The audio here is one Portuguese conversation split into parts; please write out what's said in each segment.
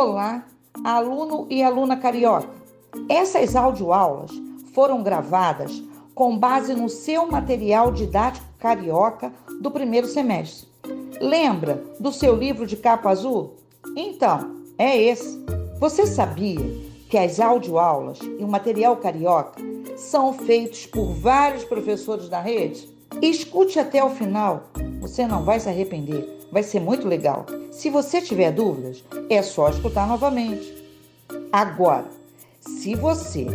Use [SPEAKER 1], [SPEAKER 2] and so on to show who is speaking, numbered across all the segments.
[SPEAKER 1] Olá, aluno e aluna carioca. Essas audioaulas foram gravadas com base no seu material didático carioca do primeiro semestre. Lembra do seu livro de capa azul? Então, é esse. Você sabia que as audioaulas e o material carioca são feitos por vários professores da rede? Escute até o final, você não vai se arrepender, vai ser muito legal. Se você tiver dúvidas, é só escutar novamente. Agora, se você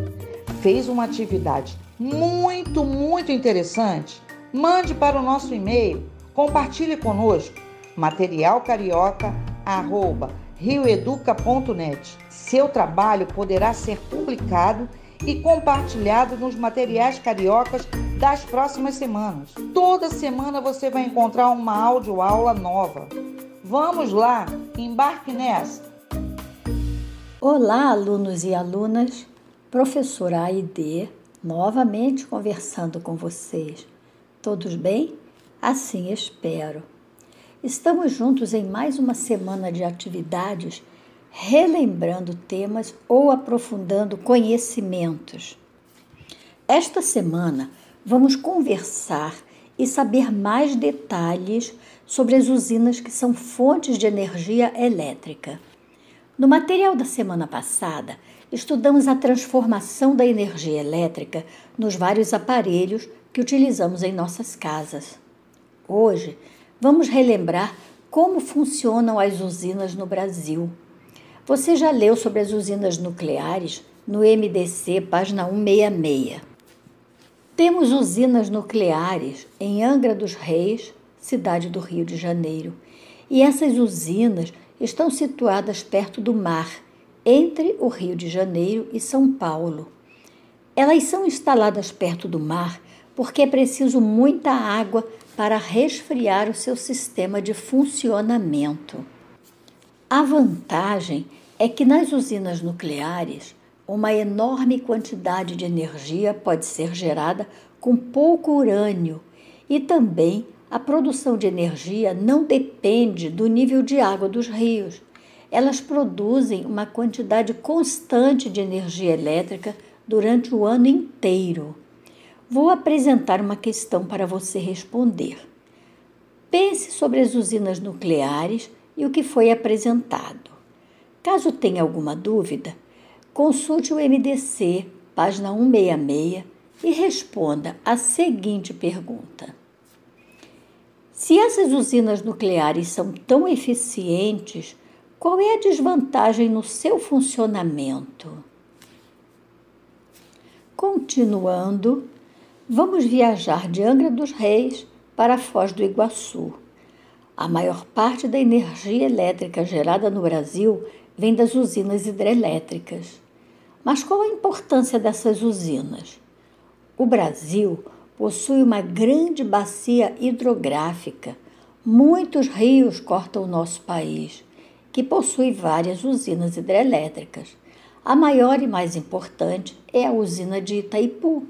[SPEAKER 1] fez uma atividade muito, muito interessante, mande para o nosso e-mail, compartilhe conosco materialcarioca@rioeduca.net. Seu trabalho poderá ser publicado e compartilhado nos materiais cariocas das próximas semanas. Toda semana você vai encontrar uma aula nova. Vamos lá, embarque nessa!
[SPEAKER 2] Olá, alunos e alunas, professora Aide, novamente conversando com vocês. Todos bem? Assim espero. Estamos juntos em mais uma semana de atividades relembrando temas ou aprofundando conhecimentos. Esta semana vamos conversar e saber mais detalhes sobre as usinas que são fontes de energia elétrica. No material da semana passada, estudamos a transformação da energia elétrica nos vários aparelhos que utilizamos em nossas casas. Hoje, vamos relembrar como funcionam as usinas no Brasil você já leu sobre as usinas nucleares no MDC, página 166. Temos usinas nucleares em Angra dos Reis, cidade do Rio de Janeiro, e essas usinas estão situadas perto do mar, entre o Rio de Janeiro e São Paulo. Elas são instaladas perto do mar porque é preciso muita água para resfriar o seu sistema de funcionamento. A vantagem é que nas usinas nucleares, uma enorme quantidade de energia pode ser gerada com pouco urânio e também a produção de energia não depende do nível de água dos rios. Elas produzem uma quantidade constante de energia elétrica durante o ano inteiro. Vou apresentar uma questão para você responder. Pense sobre as usinas nucleares e o que foi apresentado. Caso tenha alguma dúvida, consulte o MDC, página 166, e responda a seguinte pergunta: Se essas usinas nucleares são tão eficientes, qual é a desvantagem no seu funcionamento? Continuando, vamos viajar de Angra dos Reis para Foz do Iguaçu. A maior parte da energia elétrica gerada no Brasil vem das usinas hidrelétricas. Mas qual a importância dessas usinas? O Brasil possui uma grande bacia hidrográfica. Muitos rios cortam o nosso país, que possui várias usinas hidrelétricas. A maior e mais importante é a usina de Itaipu.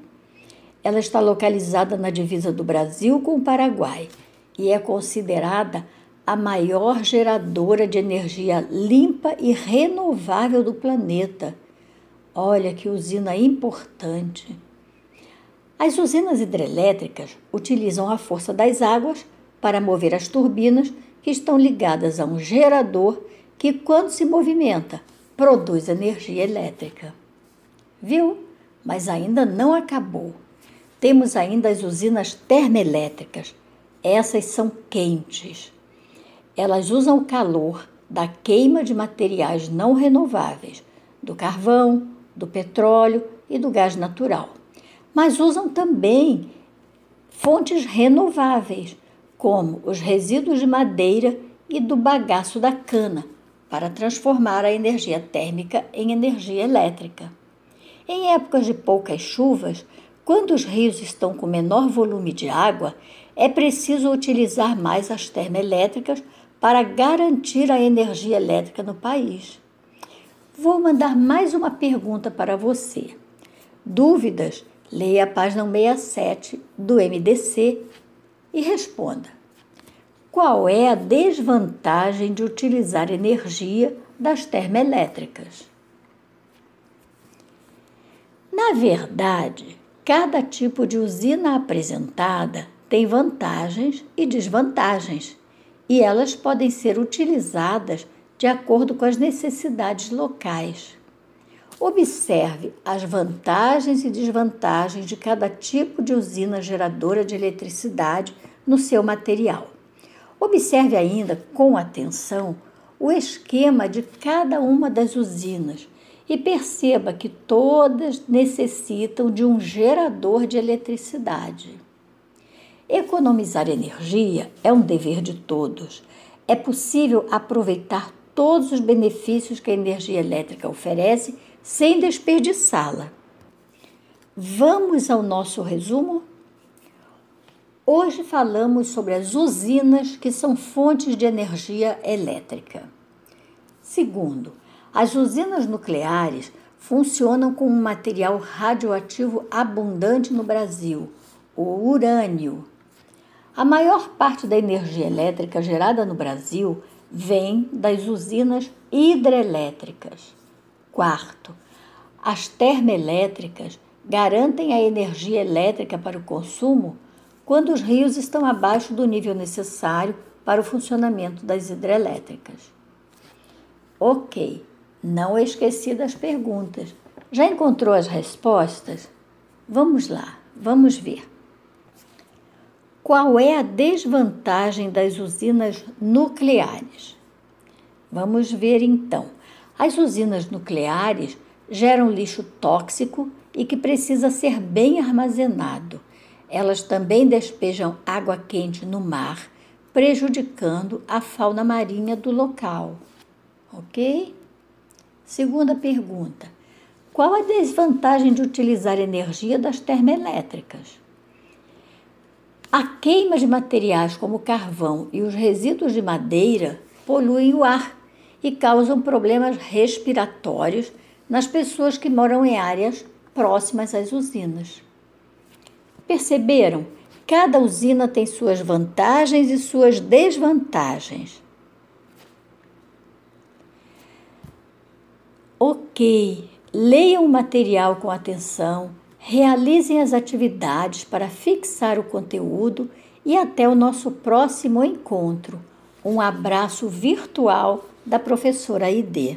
[SPEAKER 2] Ela está localizada na divisa do Brasil com o Paraguai e é considerada a maior geradora de energia limpa e renovável do planeta. Olha que usina importante! As usinas hidrelétricas utilizam a força das águas para mover as turbinas que estão ligadas a um gerador que, quando se movimenta, produz energia elétrica. Viu? Mas ainda não acabou. Temos ainda as usinas termoelétricas essas são quentes. Elas usam o calor da queima de materiais não renováveis, do carvão, do petróleo e do gás natural. Mas usam também fontes renováveis, como os resíduos de madeira e do bagaço da cana, para transformar a energia térmica em energia elétrica. Em épocas de poucas chuvas, quando os rios estão com menor volume de água, é preciso utilizar mais as termoelétricas para garantir a energia elétrica no país. Vou mandar mais uma pergunta para você. Dúvidas? Leia a página 67 do MDC e responda. qual é a desvantagem de utilizar energia das termoelétricas? Na verdade, cada tipo de usina apresentada tem vantagens e desvantagens, e elas podem ser utilizadas de acordo com as necessidades locais. Observe as vantagens e desvantagens de cada tipo de usina geradora de eletricidade no seu material. Observe ainda com atenção o esquema de cada uma das usinas e perceba que todas necessitam de um gerador de eletricidade. Economizar energia é um dever de todos. É possível aproveitar todos os benefícios que a energia elétrica oferece sem desperdiçá-la. Vamos ao nosso resumo? Hoje falamos sobre as usinas que são fontes de energia elétrica. Segundo, as usinas nucleares funcionam com um material radioativo abundante no Brasil, o urânio. A maior parte da energia elétrica gerada no Brasil vem das usinas hidrelétricas. Quarto, as termoelétricas garantem a energia elétrica para o consumo quando os rios estão abaixo do nível necessário para o funcionamento das hidrelétricas. Ok, não esqueci das perguntas. Já encontrou as respostas? Vamos lá, vamos ver. Qual é a desvantagem das usinas nucleares? Vamos ver então. As usinas nucleares geram lixo tóxico e que precisa ser bem armazenado elas também despejam água quente no mar, prejudicando a fauna marinha do local. Ok? Segunda pergunta: qual a desvantagem de utilizar energia das termoelétricas? A queima de materiais como carvão e os resíduos de madeira poluem o ar e causam problemas respiratórios nas pessoas que moram em áreas próximas às usinas. Perceberam? Cada usina tem suas vantagens e suas desvantagens. Ok, leiam o material com atenção, realizem as atividades para fixar o conteúdo e até o nosso próximo encontro. Um abraço virtual da professora ID.